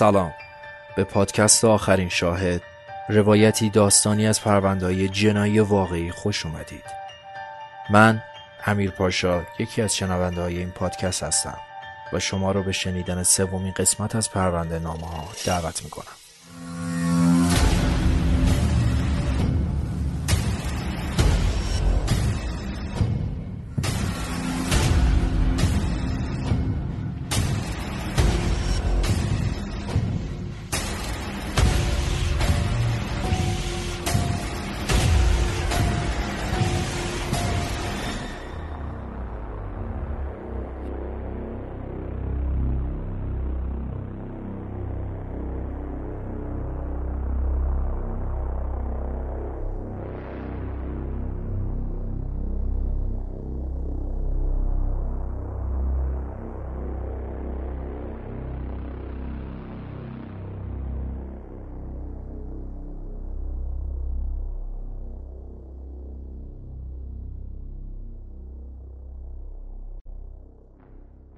سلام. به پادکست آخرین شاهد روایتی داستانی از پروندهای جنایی واقعی خوش اومدید. من امیر پاشا یکی از شنونده های این پادکست هستم و شما رو به شنیدن سومین قسمت از پرونده نامه ها دعوت می‌کنم.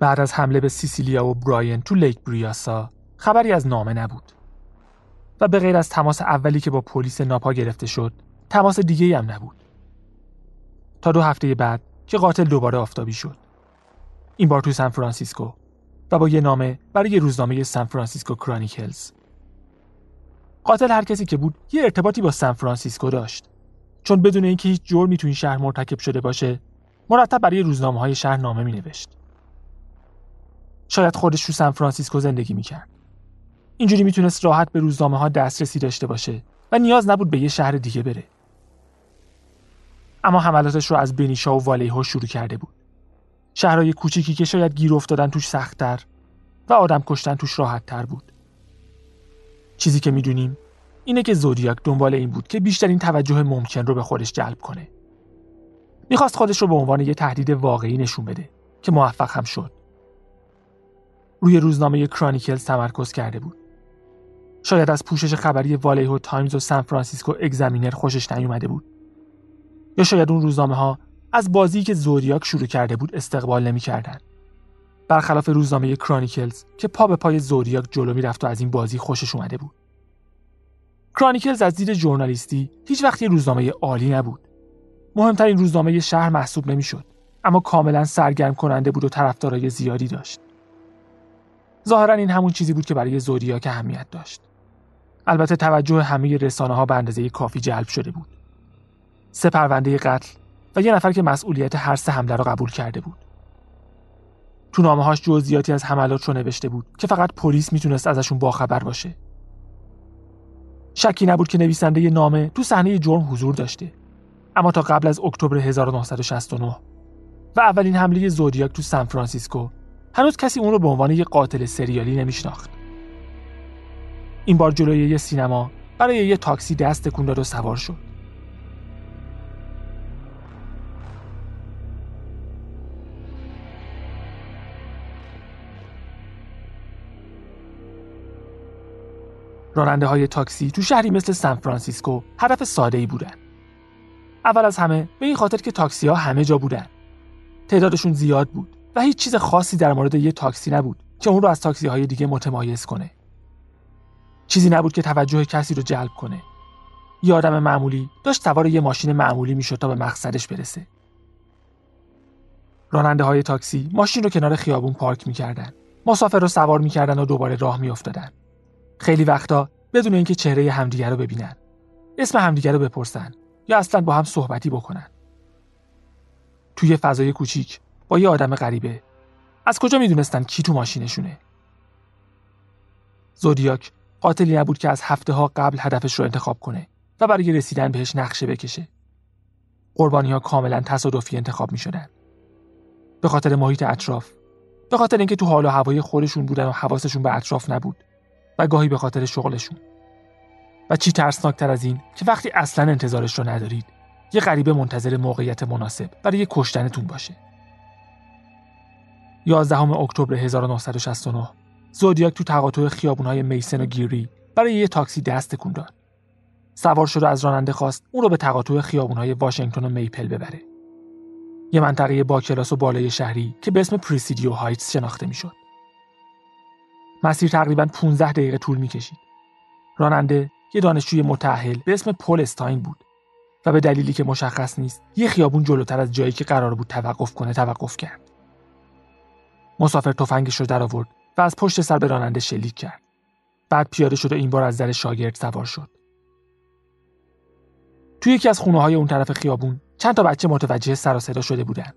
بعد از حمله به سیسیلیا و براین تو لیک بریسا خبری از نامه نبود. و به غیر از تماس اولی که با پلیس ناپا گرفته شد تماس دیگه هم نبود. تا دو هفته بعد که قاتل دوباره آفتابی شد. این بار تو سان فرانسیسکو و با یه نامه برای روزنامه سان فرانسیسکو کرانیکلز. قاتل هر کسی که بود یه ارتباطی با سان فرانسیسکو داشت. چون بدون اینکه هیچ جرمی تو این شهر مرتکب شده باشه مرتب برای روزنامه های شهر نامه می نوشت شاید خودش تو سان فرانسیسکو زندگی می‌کرد. اینجوری می‌تونست راحت به روزنامه ها دسترسی داشته باشه و نیاز نبود به یه شهر دیگه بره. اما حملاتش رو از بنیشا و والیهو شروع کرده بود. شهرهای کوچیکی که شاید گیر افتادن توش سختتر و آدم کشتن توش راحتتر بود. چیزی که می‌دونیم اینه که زودیاک دنبال این بود که بیشترین توجه ممکن رو به خودش جلب کنه. می‌خواست خودش رو به عنوان یه تهدید واقعی نشون بده که موفق هم شد. روی روزنامه کرانیکلز تمرکز کرده بود. شاید از پوشش خبری والیهو تایمز و سان فرانسیسکو اگزمینر خوشش نیومده بود. یا شاید اون روزنامه ها از بازی که زودیاک شروع کرده بود استقبال نمی‌کردند. برخلاف روزنامه کرانیکلز که پا به پای زودیاک جلو می‌رفت و از این بازی خوشش اومده بود. کرانیکلز از دید ژورنالیستی هیچ وقتی روزنامه عالی نبود. مهمترین روزنامه شهر محسوب نمی‌شد اما کاملا سرگرم کننده بود و طرفدارای زیادی داشت. ظاهرا این همون چیزی بود که برای زودیاک اهمیت داشت. البته توجه همه رسانه ها به اندازه کافی جلب شده بود. سه پرونده قتل و یه نفر که مسئولیت هر سه حمله را قبول کرده بود. تو نامه هاش جزئیاتی از حملات رو نوشته بود که فقط پلیس می‌تونست ازشون باخبر باشه. شکی نبود که نویسنده نامه تو صحنه جرم حضور داشته. اما تا قبل از اکتبر 1969 و اولین حمله زودیاک تو سان فرانسیسکو هنوز کسی اون رو به عنوان یه قاتل سریالی نمیشناخت این بار جلوی یه سینما برای یه تاکسی دست تکون داد و سوار شد راننده های تاکسی تو شهری مثل سان فرانسیسکو هدف ساده ای بودن. اول از همه به این خاطر که تاکسی ها همه جا بودن. تعدادشون زیاد بود و هیچ چیز خاصی در مورد یه تاکسی نبود که اون رو از تاکسی های دیگه متمایز کنه. چیزی نبود که توجه کسی رو جلب کنه. یه آدم معمولی داشت سوار یه ماشین معمولی می‌شد تا به مقصدش برسه. راننده های تاکسی ماشین رو کنار خیابون پارک می‌کردن. مسافر رو سوار می‌کردن و دوباره راه میافتادن. خیلی وقتا بدون اینکه چهره همدیگر رو ببینن. اسم همدیگر رو بپرسن یا اصلا با هم صحبتی بکنن. توی فضای کوچیک با یه آدم غریبه. از کجا می‌دونستن کی تو ماشینشونه؟ زودیاک قاتلی نبود که از هفته ها قبل هدفش رو انتخاب کنه و برای رسیدن بهش نقشه بکشه. قربانی ها کاملا تصادفی انتخاب می شدن. به خاطر محیط اطراف. به خاطر اینکه تو حال و هوای خودشون بودن و حواسشون به اطراف نبود و گاهی به خاطر شغلشون. و چی ترسناکتر از این که وقتی اصلا انتظارش رو ندارید یه غریبه منتظر موقعیت مناسب برای کشتنتون باشه. 11 اکتبر 1969 زودیاک تو تقاطع خیابونهای میسن و گیری برای یه تاکسی دست تکون داد. سوار شد و از راننده خواست اون رو به تقاطع خیابونهای واشنگتن و میپل ببره. یه منطقه با کلاس و بالای شهری که به اسم پریسیدیو هایتس شناخته می‌شد. مسیر تقریبا 15 دقیقه طول می‌کشید. راننده یه دانشجوی متأهل به اسم پل استاین بود و به دلیلی که مشخص نیست یه خیابون جلوتر از جایی که قرار بود توقف کنه توقف کرد. مسافر تفنگش رو در آورد و از پشت سر به راننده شلیک کرد. بعد پیاده شد و این بار از در شاگرد سوار شد. توی یکی از خونه های اون طرف خیابون چند تا بچه متوجه سر و صدا شده بودن.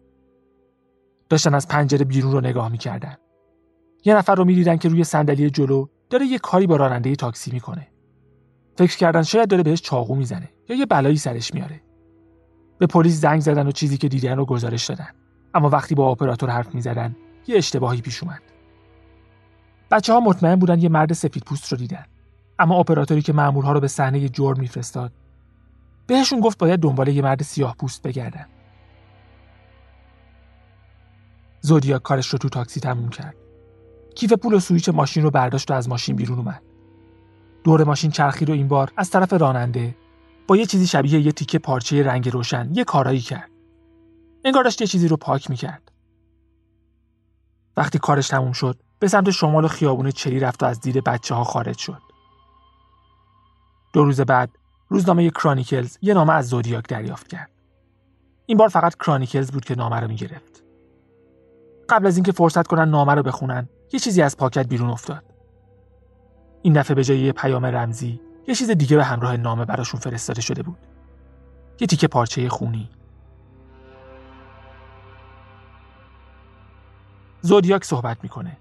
داشتن از پنجره بیرون رو نگاه می‌کردن. یه نفر رو می‌دیدن که روی صندلی جلو داره یه کاری با راننده تاکسی می‌کنه. فکر کردن شاید داره بهش چاقو می‌زنه یا یه بلایی سرش میاره. به پلیس زنگ زدن و چیزی که دیدن رو گزارش دادن. اما وقتی با اپراتور حرف می‌زدن یه اشتباهی پیش اومد. بچه ها مطمئن بودن یه مرد سفید پوست رو دیدن. اما اپراتوری که مامورها رو به صحنه جرم میفرستاد بهشون گفت باید دنبال یه مرد سیاه پوست بگردن. زودیا کارش رو تو تاکسی تموم کرد. کیف پول و سویچ ماشین رو برداشت و از ماشین بیرون اومد. دور ماشین چرخی رو این بار از طرف راننده با یه چیزی شبیه یه تیکه پارچه رنگ روشن یه کارایی کرد. انگار داشت یه چیزی رو پاک می‌کرد. وقتی کارش تموم شد به سمت شمال خیابون چلی رفت و از دید بچه ها خارج شد. دو روز بعد روزنامه کرانیکلز یه نامه از زودیاک دریافت کرد. این بار فقط کرانیکلز بود که نامه رو می‌گرفت. قبل از اینکه فرصت کنن نامه رو بخونن، یه چیزی از پاکت بیرون افتاد. این دفعه به جای یه پیام رمزی، یه چیز دیگه به همراه نامه براشون فرستاده شده بود. یه تیکه پارچه خونی. زودیاک صحبت می‌کنه.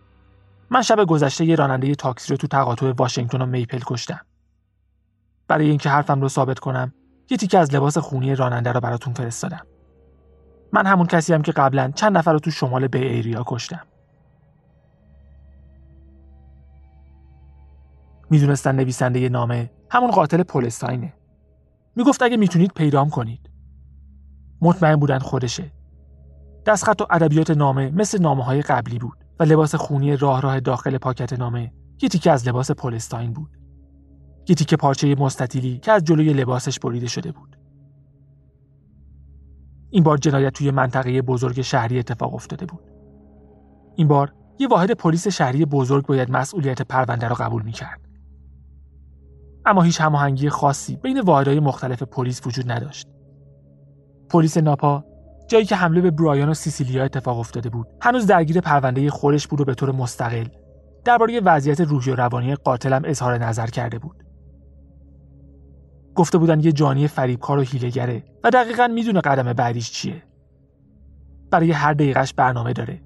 من شب گذشته یه راننده تاکسی رو تو تقاطع واشنگتن و میپل کشتم. برای اینکه حرفم رو ثابت کنم، یه تیکه از لباس خونی راننده رو براتون فرستادم. من همون کسی هم که قبلا چند نفر رو تو شمال بی ایریا کشتم. می‌دونستن نویسنده ی نامه همون قاتل پولستاینه. می‌گفت اگه می‌تونید پیدام کنید. مطمئن بودن خودشه. دستخط و ادبیات نامه مثل نامه های قبلی بود. و لباس خونی راه راه داخل پاکت نامه یه تیکه از لباس پولستاین بود. یه تیکه پارچه مستطیلی که از جلوی لباسش بریده شده بود. این بار جنایت توی منطقه بزرگ شهری اتفاق افتاده بود. این بار یه واحد پلیس شهری بزرگ باید مسئولیت پرونده را قبول می‌کرد. اما هیچ هماهنگی خاصی بین واحدهای مختلف پلیس وجود نداشت. پلیس ناپا جایی که حمله به برایان و سیسیلیا اتفاق افتاده بود. هنوز درگیر پرونده خورش بود و به طور مستقل درباره وضعیت روحی و روانی قاتلم اظهار نظر کرده بود. گفته بودن یه جانی فریبکار و هیلگره و دقیقا می‌دونه قدم بعدیش چیه. برای هر دقیقش برنامه داره.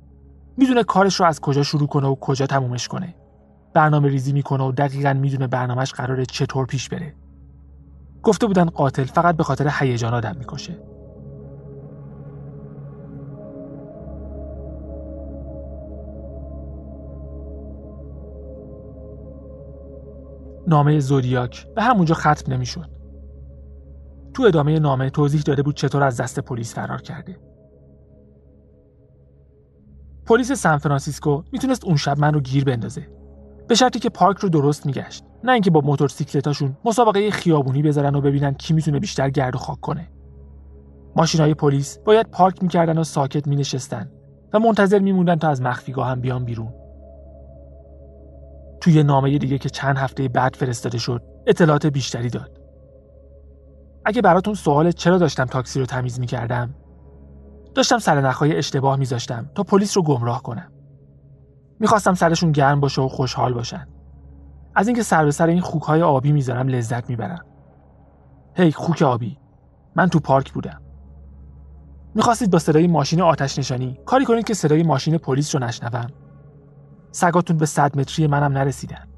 می‌دونه کارش رو از کجا شروع کنه و کجا تمومش کنه. برنامه ریزی می‌کنه و دقیقا می‌دونه برنامهش قراره چطور پیش بره. گفته بودن قاتل فقط به خاطر هیجان آدم می‌کشه. نامه زودیاک به همونجا ختم نمی‌شد. تو ادامه نامه توضیح داده بود چطور از دست پلیس فرار کرده. پلیس سان فرانسیسکو می‌تونست اون شب من رو گیر بندازه. به شرطی که پارک رو درست میگشت نه اینکه با موتورسیکلتاشون مسابقه خیابونی بذارن و ببینن کی می‌تونه بیشتر گرد و خاک کنه. های پلیس باید پارک می‌کردن و ساکت مینشستن و منتظر میموندن تا از مخفیگاهم بیان بیرون. توی نامه دیگه که چند هفته بعد فرستاده شد اطلاعات بیشتری داد. اگه براتون سواله چرا داشتم تاکسی رو تمیز می‌کردم داشتم سر نخهای اشتباه میذاشتم تا پلیس رو گمراه کنم. می‌خواستم سرشون گرم باشه و خوشحال باشن. از اینکه سر به سر این خوکهای آبی می‌ذارم لذت می‌برم. هی خوک آبی. من تو پارک بودم. می‌خواستید با صدای ماشین آتش نشانی کاری کنید که صدای ماشین پلیس رو نشنوم. سگاتون به صد متری منم نرسیدن.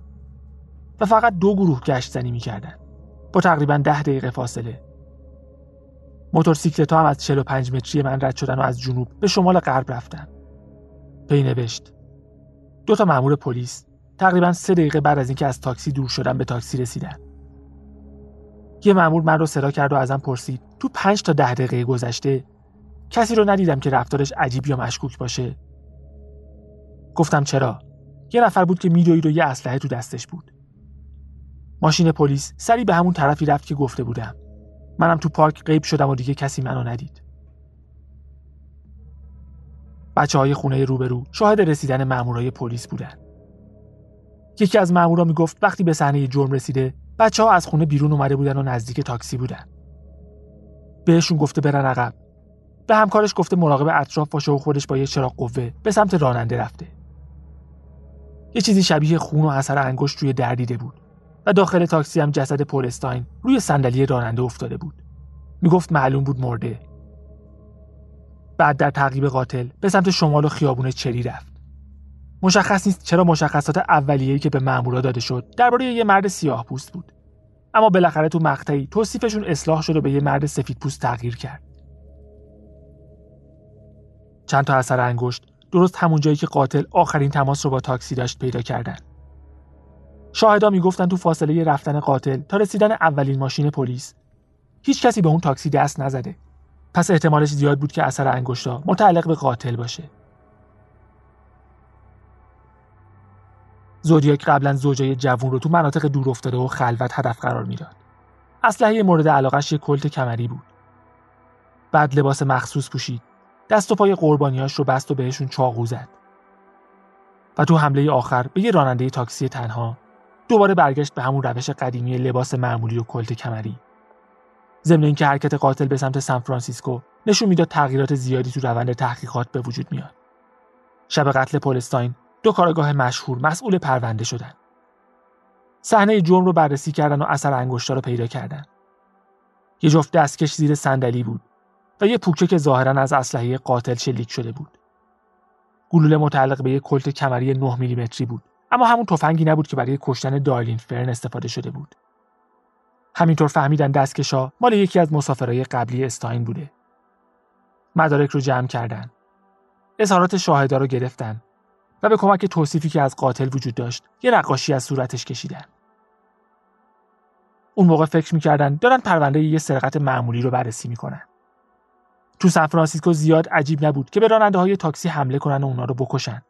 و فقط دو گروه گشت زنی می‌کردن. با تقریبا ده دقیقه فاصله. موتورسیکلت هم از 45 متری من رد شدن و از جنوب به شمال غرب رفتن. پی نوشت. دو تا مأمور پلیس تقریبا سه دقیقه بعد از اینکه از تاکسی دور شدن به تاکسی رسیدن. یه مأمور من رو صدا کرد و ازم پرسید تو پنج تا ده دقیقه گذشته کسی رو ندیدم که رفتارش عجیب یا مشکوک باشه؟ گفتم چرا؟ یه نفر بود که میدوید و یه اسلحه تو دستش بود. ماشین پلیس سری به همون طرفی رفت که گفته بودم. منم تو پارک غیب شدم و دیگه کسی منو ندید. بچه های خونه روبرو شاهد رسیدن مامورای پلیس بودن. یکی از مامورا می‌گفت وقتی به صحنه جرم رسیده بچه ها از خونه بیرون اومده بودن و نزدیک تاکسی بودن. بهشون گفته برن عقب. به همکارش گفته مراقب اطراف باشه و خودش با یه چراغ قوه به سمت راننده رفته. یه چیزی شبیه خون و اثر انگشت روی در دیده بود و داخل تاکسی هم جسد پولستاین روی صندلی راننده افتاده بود. می‌گفت معلوم بود مرده. بعد در تعقیب قاتل به سمت شمال و خیابون چری رفت. مشخص نیست چرا مشخصات اولیه‌ای که به مامورا داده شد درباره یه مرد سیاه پوست بود. اما بالاخره تو مقطعی توصیفشون اصلاح شد و به یه مرد سفید پوست تغییر کرد. چند تا اثر انگشت درست همون جایی که قاتل آخرین تماس رو با تاکسی داشت پیدا کردن. شاهدا می‌گفتن تو فاصله رفتن قاتل تا رسیدن اولین ماشین پلیس هیچ کسی به اون تاکسی دست نزده. پس احتمالش زیاد بود که اثر انگشتا متعلق به قاتل باشه. زودیاک قبلا زوجای جوون رو تو مناطق دور افتاده و خلوت هدف قرار می‌داد. اسلحه مورد علاقش یه کلت کمری بود. بعد لباس مخصوص پوشید. دست و پای قربانیاش رو بست و بهشون چاقو زد. و تو حمله آخر به یه راننده تاکسی تنها دوباره برگشت به همون روش قدیمی لباس معمولی و کلت کمری. ضمن اینکه حرکت قاتل به سمت سان فرانسیسکو نشون می‌داد تغییرات زیادی تو روند تحقیقات به وجود میاد. شب قتل پولستاین دو کارگاه مشهور مسئول پرونده شدن. صحنه جرم رو بررسی کردن و اثر انگشتا رو پیدا کردن. یه جفت دستکش زیر صندلی بود. و یه پوکه که ظاهرا از اسلحه قاتل شلیک شده بود. گلوله متعلق به یک کلت کمری 9 میلیمتری بود اما همون تفنگی نبود که برای کشتن دارلین فرن استفاده شده بود. همینطور فهمیدن دستکشا مال یکی از مسافرهای قبلی استاین بوده. مدارک رو جمع کردن. اظهارات شاهدا رو گرفتن و به کمک توصیفی که از قاتل وجود داشت یه نقاشی از صورتش کشیدن. اون موقع فکر می‌کردن دارن پرونده یه سرقت معمولی رو بررسی می‌کنن. تو سان فرانسیسکو زیاد عجیب نبود که به راننده های تاکسی حمله کنن و اونا رو بکشن.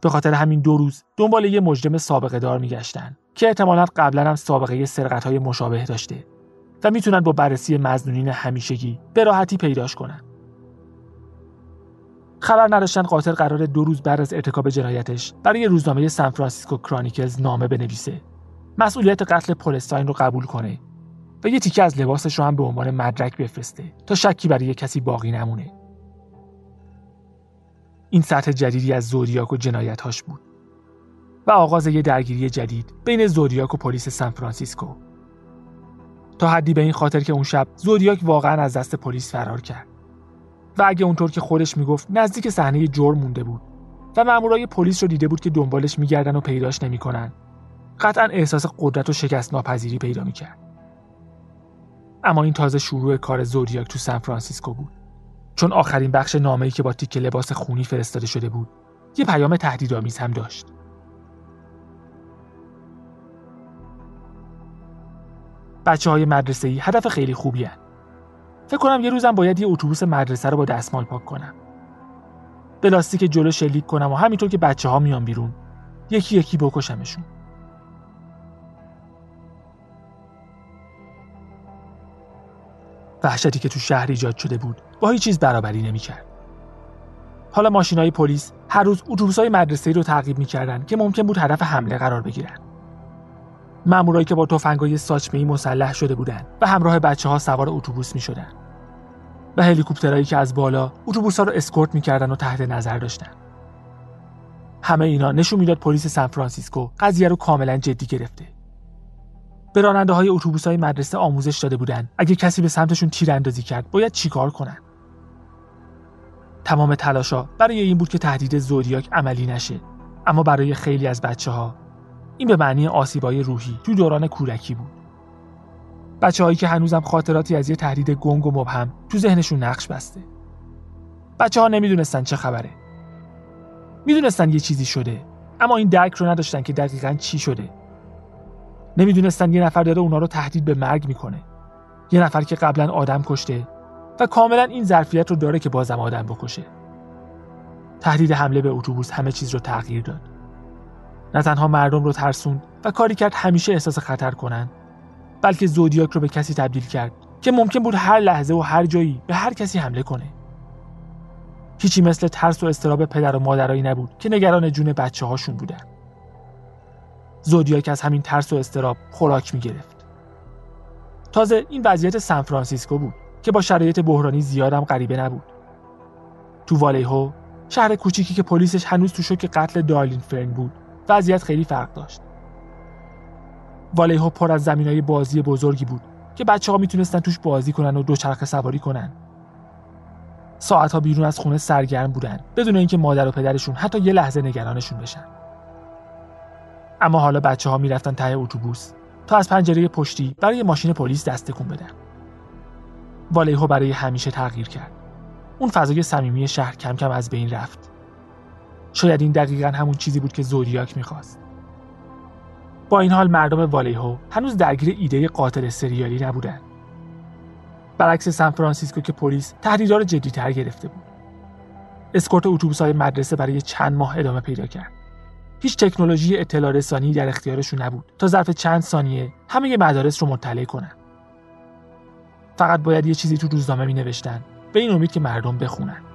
به خاطر همین دو روز دنبال یه مجرم سابقه دار میگشتن که احتمالا قبلا هم سابقه سرقت های مشابه داشته و می‌تونن با بررسی مظنونین همیشگی به راحتی پیداش کنن. خبر نداشتن قاتل قراره دو روز بعد از ارتکاب جنایتش برای روزنامه سان فرانسیسکو کرانیکلز نامه بنویسه. مسئولیت قتل پولستاین رو قبول کنه. و یه تیکه از لباسش رو هم به عنوان مدرک بفرسته تا شکی برای کسی باقی نمونه. این سطح جدیدی از زودیاک و جنایتهاش بود و آغاز یه درگیری جدید بین زودیاک و پلیس سان فرانسیسکو. تا حدی به این خاطر که اون شب زودیاک واقعا از دست پلیس فرار کرد. و اگه اونطور که خودش می‌گفت نزدیک صحنه جرم مونده بود و مامورای پلیس رو دیده بود که دنبالش میگردن و پیداش نمی‌کنن قطعا احساس قدرت و شکست ناپذیری پیدا می‌کرد. اما این تازه شروع کار زودیاک تو سان فرانسیسکو بود. چون آخرین بخش نامه‌ای که با تیکه لباس خونی فرستاده شده بود یه پیام تهدیدآمیز هم داشت. بچه های مدرسه ای هدف خیلی خوبی هن. فکر کنم یه روزم باید یه اتوبوس مدرسه رو با دستمال پاک کنم. به لاستیک جلو شلیک کنم و همینطور که بچه ها میان بیرون یکی یکی بکشمشون. وحشتی که تو شهر ایجاد شده بود با هیچ چیز برابری نمی‌کرد. حالا ماشینای پلیس هر روز اتوبوسای مدرسه‌ای رو تعقیب می‌کردن که ممکن بود هدف حمله قرار بگیرن. مامورایی که با تفنگای ساچمه‌ای مسلح شده بودند و همراه بچه ها سوار اتوبوس می‌شدن. و هلیکوپترهایی که از بالا اتوبوس‌ها رو اسکورت می‌کردن و تحت نظر داشتن. همه اینا نشون می‌داد پلیس سان فرانسیسکو قضیه رو کاملا جدی گرفته. به راننده های اتوبوس های مدرسه آموزش داده بودند. اگه کسی به سمتشون تیراندازی کرد باید چیکار کنن؟ تمام تلاشا برای این بود که تهدید زودیاک عملی نشه. اما برای خیلی از بچه ها این به معنی آسیبای روحی تو دوران کودکی بود. بچه هایی که هنوزم خاطراتی از یه تهدید گنگ و مبهم تو ذهنشون نقش بسته. بچه ها نمی‌دونستن چه خبره. می‌دونستن یه چیزی شده اما این درک رو نداشتن که دقیقا چی شده. نمی‌دونستن یه نفر داره اونا رو تهدید به مرگ می‌کنه. یه نفر که قبلا آدم کشته و کاملا این ظرفیت رو داره که بازم آدم بکشه. تهدید حمله به اتوبوس همه چیز رو تغییر داد. نه تنها مردم رو ترسوند و کاری کرد همیشه احساس خطر کنن بلکه زودیاک رو به کسی تبدیل کرد که ممکن بود هر لحظه و هر جایی به هر کسی حمله کنه. هیچی مثل ترس و استراب پدر و مادرایی نبود که نگران جون بچه هاشون بودن. زودیاک از همین ترس و استراب خوراک می گرفت. تازه این وضعیت سان فرانسیسکو بود که با شرایط بحرانی زیادم غریبه نبود. تو والیهو شهر کوچیکی که پلیسش هنوز تو شوک قتل دارلین فرن بود وضعیت خیلی فرق داشت. والیهو پر از زمینای بازی بزرگی بود که بچه ها می‌تونستن توش بازی کنن و دوچرخه سواری کنن. ساعتها بیرون از خونه سرگرم بودن بدون اینکه مادر و پدرشون حتی یه لحظه نگرانشون بشن. اما حالا بچه ها می‌رفتن ته اتوبوس تا از پنجره پشتی برای ماشین پلیس دست تکون بدن. والیهو برای همیشه تغییر کرد. اون فضای صمیمی شهر کم کم از بین رفت. شاید این دقیقا همون چیزی بود که زودیاک می‌خواست. با این حال مردم والیهو هنوز درگیر ایده قاتل سریالی نبودن. برعکس سان فرانسیسکو که پلیس تهدیدها رو جدیتر گرفته بود. اسکورت اتوبوس‌های مدرسه برای چند ماه ادامه پیدا کرد. هیچ تکنولوژی اطلاع رسانی در اختیارشون نبود تا ظرف چند ثانیه همه مدارس رو مطلع کنن. فقط باید یه چیزی تو روزنامه می نوشتن به این امید که مردم بخونن.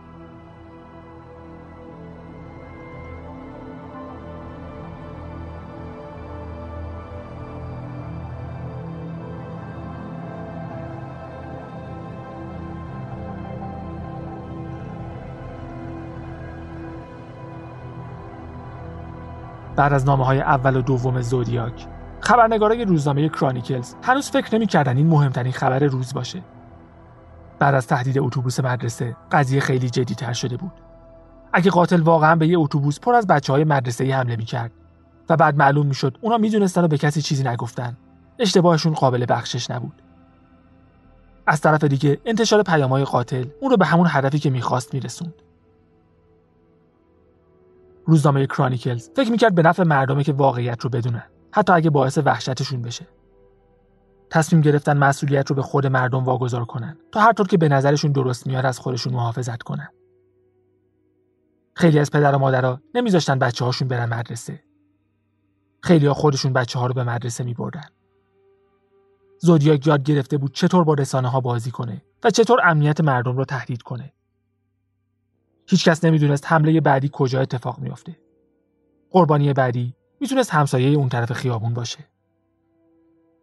بعد از نامه های اول و دوم زودیاک. خبرنگارای روزنامه کرانیکلز هنوز فکر نمی‌کردن این مهمترین خبر روز باشه. بعد از تهدید اتوبوس مدرسه قضیه خیلی جدی تر شده بود. اگه قاتل واقعا به یه اتوبوس پر از بچه های مدرسه ای حمله می‌کرد و بعد معلوم می‌شد اونا می‌دونستن و به کسی چیزی نگفتن اشتباهشون قابل بخشش نبود. از طرف دیگه انتشار پیامهای قاتل اون رو به همون هدفی که می‌خواست میرسوند. روزنامه کرانیکلز فکر می‌کرد به نفع مردمه که واقعیت رو بدونن حتی اگه باعث وحشتشون بشه تصمیم گرفتن مسئولیت رو به خود مردم واگذار کنن تا هر طور که به نظرشون درست میاد از خودشون محافظت کنن خیلی از پدر و مادرها نمیذاشتن بچه هاشون برن مدرسه خیلی ها خودشون بچه ها رو به مدرسه می بردن. زودیاک یاد گرفته بود چطور با رسانه ها بازی کنه و چطور امنیت مردم رو تهدید کنه. هیچکس نمی‌دونست حمله بعدی کجا اتفاق میافته. قربانی بعدی می‌تونست همسایه اون طرف خیابون باشه.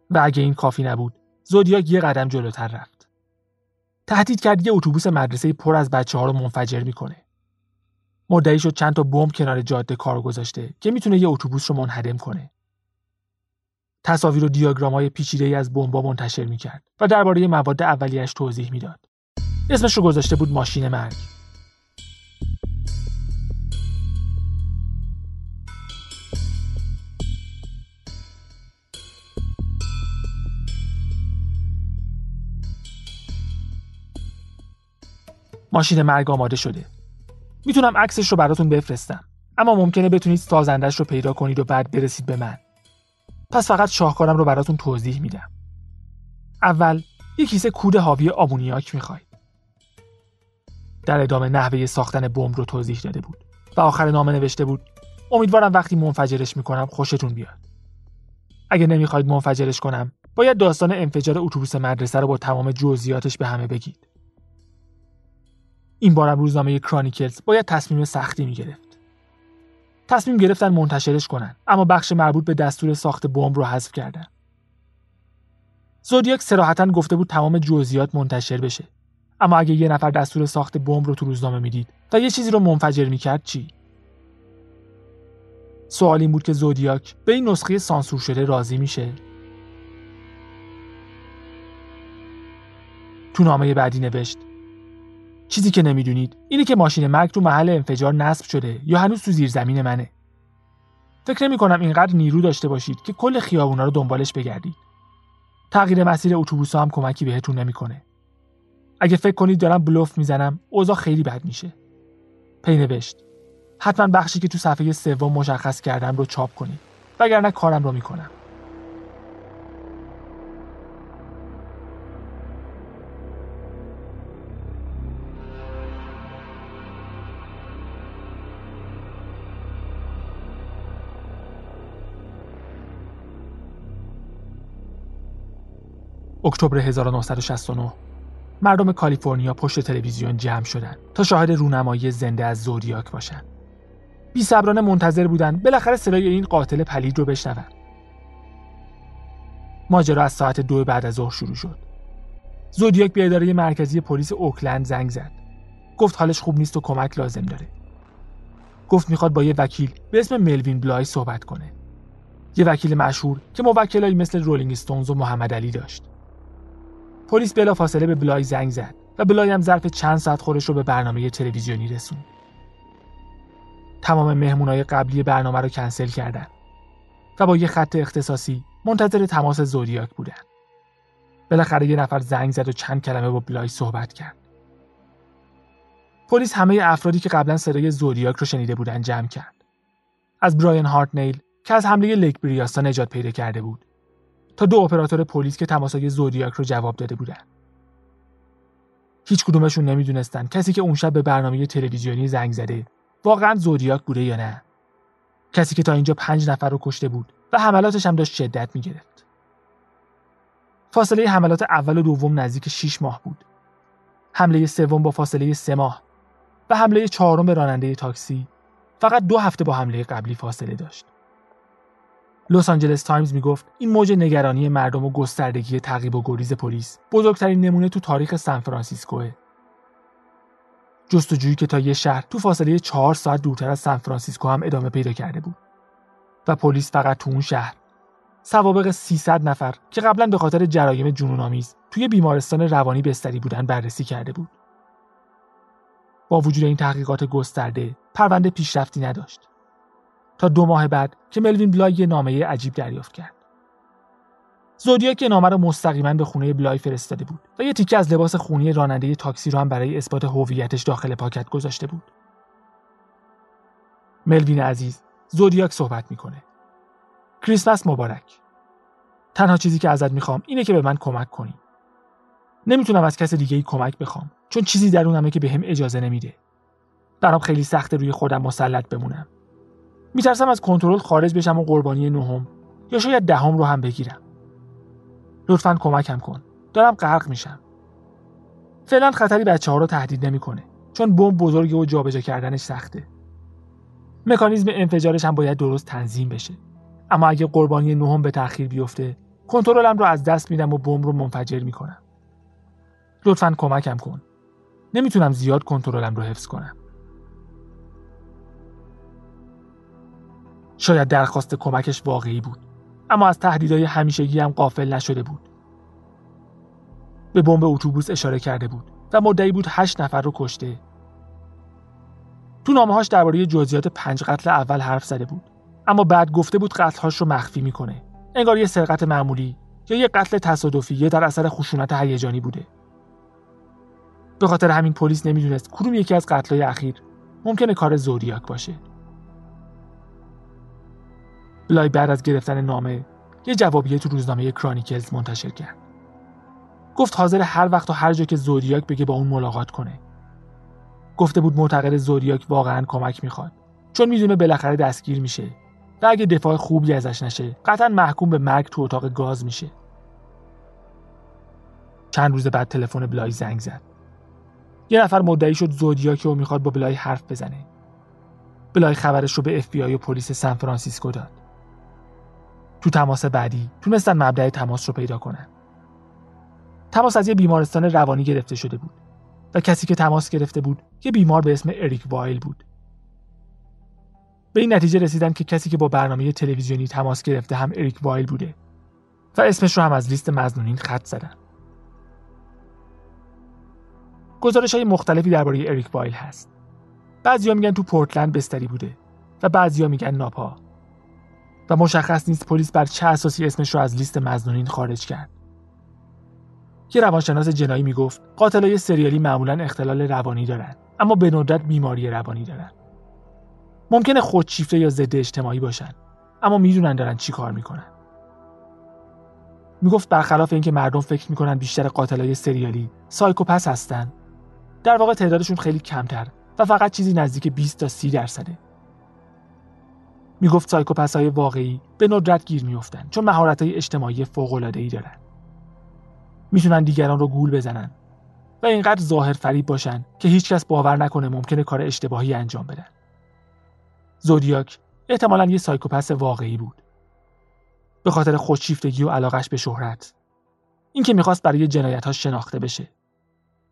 و اگه این کافی نبود، زودیاک یه قدم جلوتر رفت. تهدید کرد یه اتوبوس مدرسه پر از بچه ها رو منفجر می‌کنه. مدعی شد چند تا بمب کنار جاده کار گذاشته که می‌تونه یه اتوبوس رو منهدم کنه. تصاویر و دیاگرام های پیچیده ای از بمبا منتشر می‌کرد و درباره مواد اولیش توضیح می‌داد. اسمش رو گذاشته بود ماشین مرگ. ماشین مرگ آماده شده. می‌تونم عکسش رو براتون بفرستم. اما ممکنه بتونید سازندش رو پیدا کنید و بعد برسید به من. پس فقط شاهکارم رو براتون توضیح میدم. اول یه کیسه کود حاوی آمونیاک می‌خواید. در ادامه نحوه ساختن بمب رو توضیح داده بود و آخر نامه نوشته بود امیدوارم وقتی منفجرش می‌کنم خوشتون بیاد. اگه نمی‌خواید منفجرش کنم باید داستان انفجار اتوبوس مدرسه رو با تمام جزئیاتش به همه بگید. این بارم روزنامه کرانیکلز باید تصمیم سختی می گرفت. تصمیم گرفتن منتشرش کنن اما بخش مربوط به دستور ساخت بمب رو حذف کردن. زودیاک سراحتا گفته بود تمام جزئیات منتشر بشه. اما اگه یه نفر دستور ساخت بمب رو تو روزنامه می‌دید و یه چیزی رو منفجر می‌کرد چی؟ سوال این بود که زودیاک به این نسخه سانسور شده راضی میشه تو نامه بعدی نوشت چیزی که نمی‌دونید اینه که ماشین مرگ تو محل انفجار نصب شده یا هنوز تو زیر زمین منه. فکر نمی کنم اینقدر نیرو داشته باشید که کل خیابونا رو دنبالش بگردید. تغییر مسیر اتوبوس هم کمکی بهتون نمی‌کنه. اگه فکر کنید دارم بلوف می‌زنم اوضاع خیلی بد میشه. پی نوشت. حتما بخشی که تو صفحه سوم مشخص کردم رو چاپ کنید. وگرنه کارم رو می‌کنم. اکتبر 1969 مردم کالیفرنیا پشت تلویزیون جمع شدند تا شاهد رونمایی زنده از زودیاک باشند. بی صبرانه منتظر بودن بالاخره صدای این قاتل پلید رو بشنون. ماجرا از ساعت دو بعد از ظهر شروع شد. زودیاک به اداره مرکزی پلیس اوکلند زنگ زد. گفت حالش خوب نیست و کمک لازم داره. گفت می‌خواد با یه وکیل به اسم ملوین بلای صحبت کنه. یه وکیل مشهور که موکلایی مثل رولینگ استونز و محمد علی داشت. پلیس بلا فاصله به بلای زنگ زد و بلای هم ظرف چند ساعت خودش رو به برنامه تلویزیونی رسوند. تمام مهمونای قبلی برنامه رو کنسل کردن و با یه خط اختصاصی منتظر تماس زودیاک بودن. بالاخره یه نفر زنگ زد و چند کلمه با بلای صحبت کرد. پلیس همه افرادی که قبلا صدای زودیاک رو شنیده بودن جمع کرد. از براین هارتنیل که از حمله لک بریاستا نجات پیدا کرده بود تا دو اپراتور پلیس که تماسای زودیاک رو جواب داده بودن. هیچ کدومشون نمی‌دونستن کسی که اون شب به برنامه تلویزیونی زنگ زده واقعا زودیاک بوده یا نه. کسی که تا اینجا پنج نفر رو کشته بود و حملاتش هم داشت شدت می‌گرفت. فاصله حملات اول و دوم نزدیک 6 ماه بود. حمله سوم با فاصله سه ماه و حمله چهارم به راننده تاکسی فقط دو هفته با حمله قبلی فاصله داشت. لس آنجلس تایمز می‌گفت این موج نگرانی مردم و گستردگی تعقیب و گریز پلیس بزرگترین نمونه تو تاریخ سان فرانسیسکوه. جستجویی که تا یه شهر تو فاصله چهار ساعت دورتر از سان فرانسیسکو هم ادامه پیدا کرده بود و پلیس فقط تو اون شهر سوابق 300 نفر که قبلا به خاطر جرایم جنونآمیز توی بیمارستان روانی بستری بودن بررسی کرده بود. با وجود این تحقیقات گسترده پرونده پیشرفتی نداشت. تا دو ماه بعد که ملوین بلای یه نامه عجیب دریافت کرد. زودیاک نامه رو مستقیما به خونه بلای فرستاده بود و یه تیکه از لباس خونی راننده تاکسی رو هم برای اثبات هویتش داخل پاکت گذاشته بود. ملوین عزیز، زودیاک صحبت می‌کنه. کریسمس مبارک. تنها چیزی که ازت می‌خوام اینه که به من کمک کنی. نمی‌تونم از کس دیگه ای کمک بخوام چون چیزی درونمه که بهم به اجازه نمیده. برام خیلی سخته روی خودم مسلط بمونم. میترسم از کنترل خارج بشم و قربانی نهم یا شاید دهم رو هم بگیرم. لطفا کمکم کن. دارم غرق میشم. فعلا خطری بچه ها رو تهدید نمی‌کنه چون بمب بزرگه و جابجا کردنش سخته. مکانیزم انفجارش هم باید درست تنظیم بشه. اما اگه قربانی نهم به تأخیر بیفته کنترلم رو از دست میدم و بمب رو منفجر می‌کنم. لطفا کمکم کن. نمی‌تونم زیاد کنترلم رو حفظ کنم. شاید درخواست کمکش واقعی بود. اما از تهدیدهای همیشگی هم قافل نشده بود. به بمب اتوبوس اشاره کرده بود و مدعی بود هشت نفر رو کشته. تو نامه‌هاش درباره جزئیات پنج قتل اول حرف زده بود. اما بعد گفته بود قتلهاش رو مخفی می‌کنه. انگار یه سرقت معمولی یا یه قتل تصادفی یا در اثر خشونت هیجانی بوده. به خاطر همین پلیس نمی‌دونست کدوم یکی از قتلهای اخیر ممکنه کار زودیاک باشه. بلای بعد از گرفتن نامه یه جوابیه تو روزنامه کرانیکلز منتشر کرد. گفت حاضر هر وقت و هر جا که زودیاک بگه با اون ملاقات کنه. گفته بود معتقده زودیاک واقعا کمک می‌خواد چون می‌دونه بالاخره دستگیر میشه و اگه دفاع خوبی ازش نشه قطعا محکوم به مرگ تو اتاق گاز میشه. چند روز بعد تلفن بلای زنگ زد. یه نفر مدعی شد زودیاکه و می‌خواد با بلای حرف بزنه. بلای خبرش رو به اف و پلیس سان فرانسیسکو داد. تو تماس بعدی تونستن مبدأ تماس رو پیدا کنن. تماس از یه بیمارستان روانی گرفته شده بود و کسی که تماس گرفته بود یه بیمار به اسم اریک وایل بود. به این نتیجه رسیدن که کسی که با برنامه تلویزیونی تماس گرفته هم اریک وایل بوده و اسمش رو هم از لیست مزنونین خط زدن. گزارش های مختلفی درباره اریک بایل هست بعضیا میگن تو پورتلند بستری بوده و بعضیا میگن ناپا و مشخص نیست پلیس بر چه اساسی اسمش رو از لیست مزنونین خارج کرد. یه روانشناس جنایی می‌گفت قاتلای سریالی معمولا اختلال روانی دارن اما به ندرت بیماری روانی دارن. ممکنه خودشیفته یا ضد اجتماعی باشن اما می‌دونن دارن چی کار می‌کنن. می‌گفت برخلاف اینکه مردم فکر می‌کنن بیشتر قاتلای سریالی سایکوپس هستن در واقع تعدادشون خیلی کمتر و فقط چیزی نزدیک 20 تا 30 درصده. می‌گفت سایکوپس های واقعی به ندرت گیر میفتن چون مهارت های اجتماعی فوق العاده ای دارن. می‌تونن دیگران رو گول بزنن و اینقدر ظاهر فریب باشن که هیچکس باور نکنه ممکنه کار اشتباهی انجام بدن. زودیاک احتمالا یه سایکوپس واقعی بود. به خاطر خودشیفتگی و علاقش به شهرت. اینکه می‌خواست برای جنایت شناخته بشه.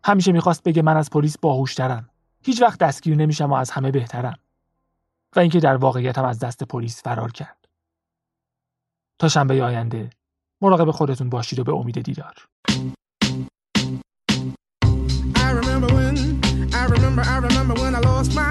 همیشه می‌خواست بگه من از پلیس باهوشترم. هیچ وقت دستگیر نمیشم و از همه بهترم. و اینکه در واقعیت هم از دست پلیس فرار کرد. تا شنبه آینده مراقب خودتون باشید و به امید دیدار. So much